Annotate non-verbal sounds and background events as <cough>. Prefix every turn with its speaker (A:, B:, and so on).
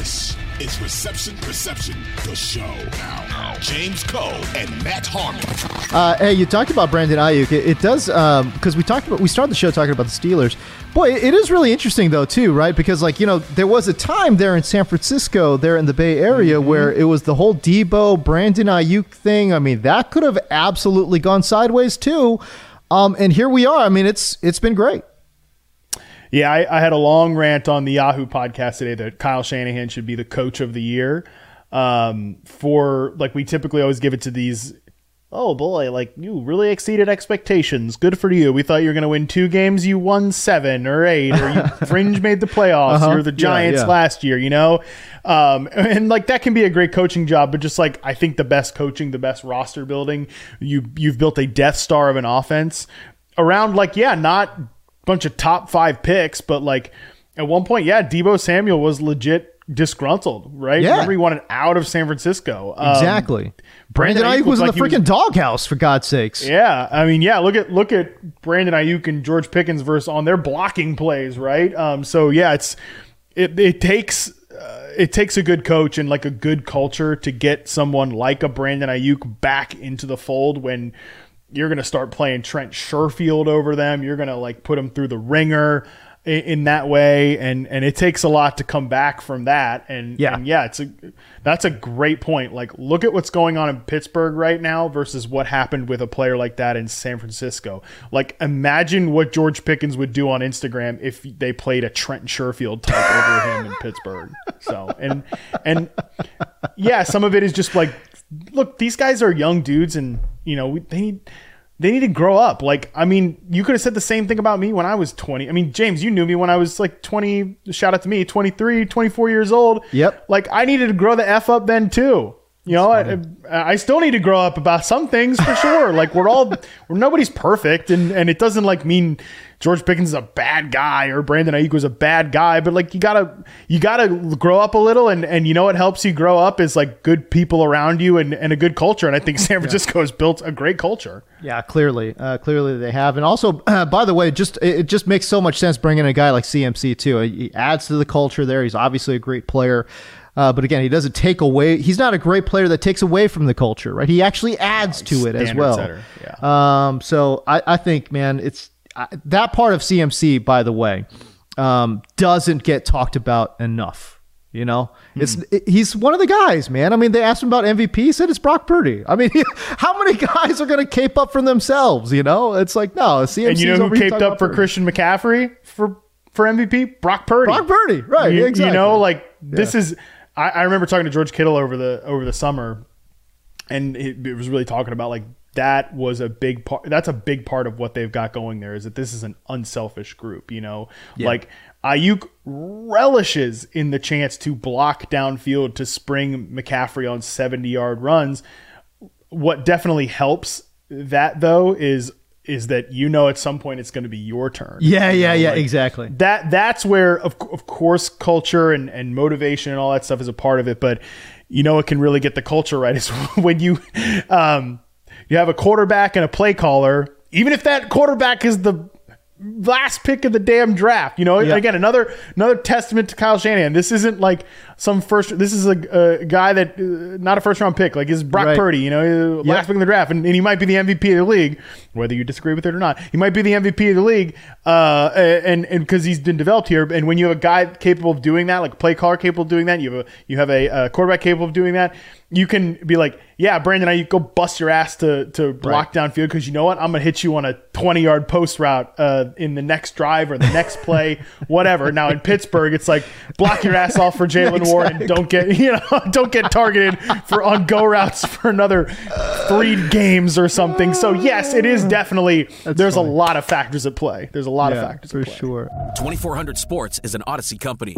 A: This is Reception Perception, the show. Now, James Koh and Matt Harmon.
B: Uh, hey, you talked about Brandon Aiyuk. It, it does because we talked about we started the show talking about the Steelers. Boy, it is really interesting though too, right? Because like you know, there was a time there in San Francisco, there in the Bay Area,
C: Mm-hmm.
B: where it was the whole Deebo Brandon Aiyuk thing. I mean, that could have absolutely gone sideways too. Um, and here we are. I mean, it's it's been great.
C: Yeah, I, I had a long rant on the Yahoo podcast today that Kyle Shanahan should be the coach of the year. Um, for like we typically always give it to these. Oh boy, like you really exceeded expectations. Good for you. We thought you were going to win two games. You won seven or eight, or you <laughs> fringe made the playoffs.
B: Uh-huh.
C: You're the Giants
B: yeah.
C: last year, you know? Um, and like that can be a great coaching job, but just like I think the best coaching, the best roster building, you you've built a Death Star of an offense around like, yeah, not bunch of top five picks, but like at one point, yeah, Deebo Samuel was legit disgruntled, right?
B: Yeah.
C: Remember he wanted out of San Francisco. Um,
B: Exactly. Brandon,
C: Brandon
B: Aiyuk
C: Aiyuk
B: was in the
C: like he
B: freaking doghouse for God's sakes.
C: yeah, I mean, yeah. Look at look at Brandon Aiyuk and George Pickens versus on their blocking plays, right? Um, so yeah, it's it it takes uh, it takes a good coach and like a good culture to get someone like a Brandon Aiyuk back into the fold when you're gonna start playing Trent Sherfield over them. You're gonna like put them through the ringer in, in that way, and and it takes a lot to come back from that. And
B: Yeah.
C: and yeah, it's a that's a great point. Like, look at what's going on in Pittsburgh right now versus what happened with a player like that in San Francisco. Like, imagine what George Pickens would do on Instagram if they played a Trent Sherfield type over him in <laughs> Pittsburgh. So, and and yeah, some of it is just like, look, these guys are young dudes, and you know we, they need. They need to grow up. Like, I mean, you could have said the same thing about me when I was 20. I mean, James, you knew me when I was like 20. Shout out to me, 23, 24 years old.
B: Yep.
C: Like I needed to grow the f up then too. You know, I, I still need to grow up about some things for sure. <laughs> like we're all, we're nobody's perfect, and and it doesn't like mean George Pickens is a bad guy or Brandon Aiyuk was a bad guy, but like you gotta you gotta grow up a little, and and you know what helps you grow up is like good people around you and and a good culture. And I think San Francisco has built a great culture.
B: Yeah, clearly, uh, clearly they have, and also, uh, <clears throat> by the way, just it, it just makes so much sense bringing a guy like CMC too. He adds to the culture there. He's obviously a great player, uh, but again, he doesn't take away. He's not a great player that takes away from the culture, right? He actually adds to it as well.
C: setter, yeah.
B: Um, so I, I think, man, it's I, that part of CMC, by the way, um, doesn't get talked about enough. You know, it's
C: Hmm.
B: it- he's one of the guys, man. I mean, they asked him about MVP. He said it's Brock Purdy. I mean, <laughs> how many guys are going to cape up for themselves? You know, it's like no. CMC
C: And you know who caped up for Christian McCaffrey for for MVP? Brock Purdy.
B: Brock Purdy, right?
C: You,
B: exactly.
C: you know, like this is. I, I remember talking to George Kittle over the over the summer, and it, it was really talking about like that was a big part. That's a big part of what they've got going there is that this is an unselfish group. You know, like Aiyuk relishes in the chance to block downfield to spring McCaffrey on seventy yard runs. What definitely helps that though is is that you know at some point it's going to be your turn.
B: yeah,
C: You
B: yeah, yeah,
C: like,
B: exactly.
C: that that's where of, of course culture and, and motivation and all that stuff is a part of it but you know it can really get the culture right is <laughs> when you um you have a quarterback and a play caller even if that quarterback is the last pick of the damn draft you know
B: Yeah.
C: again another another testament to Kyle Shanahan this isn't like some first this is a, a guy that uh, not a first round pick like is Brock
B: Right.
C: Purdy you know last
B: Yeah.
C: pick in the draft and, and he might be the MVP of the league whether you disagree with it or not he might be the MVP of the league uh, and and because he's been developed here and when you have a guy capable of doing that like play caller capable of doing that you have a you have a, uh quarterback capable of doing that you can be like yeah Brandon I go bust your ass to to block downfield because you know what I'm gonna hit you on a 20 yard post route uh, in the next drive or the next play whatever now in Pittsburgh it's like block your ass off for Jaylen Warren and don't get <laughs> you know <laughs> don't get targeted for on go routes for another three games or something. So yes, it is definitely there's a lot of factors at play. There's a lot of factors
B: for
C: at play.
B: sure.
D: 2400 Sports is an Audacy company.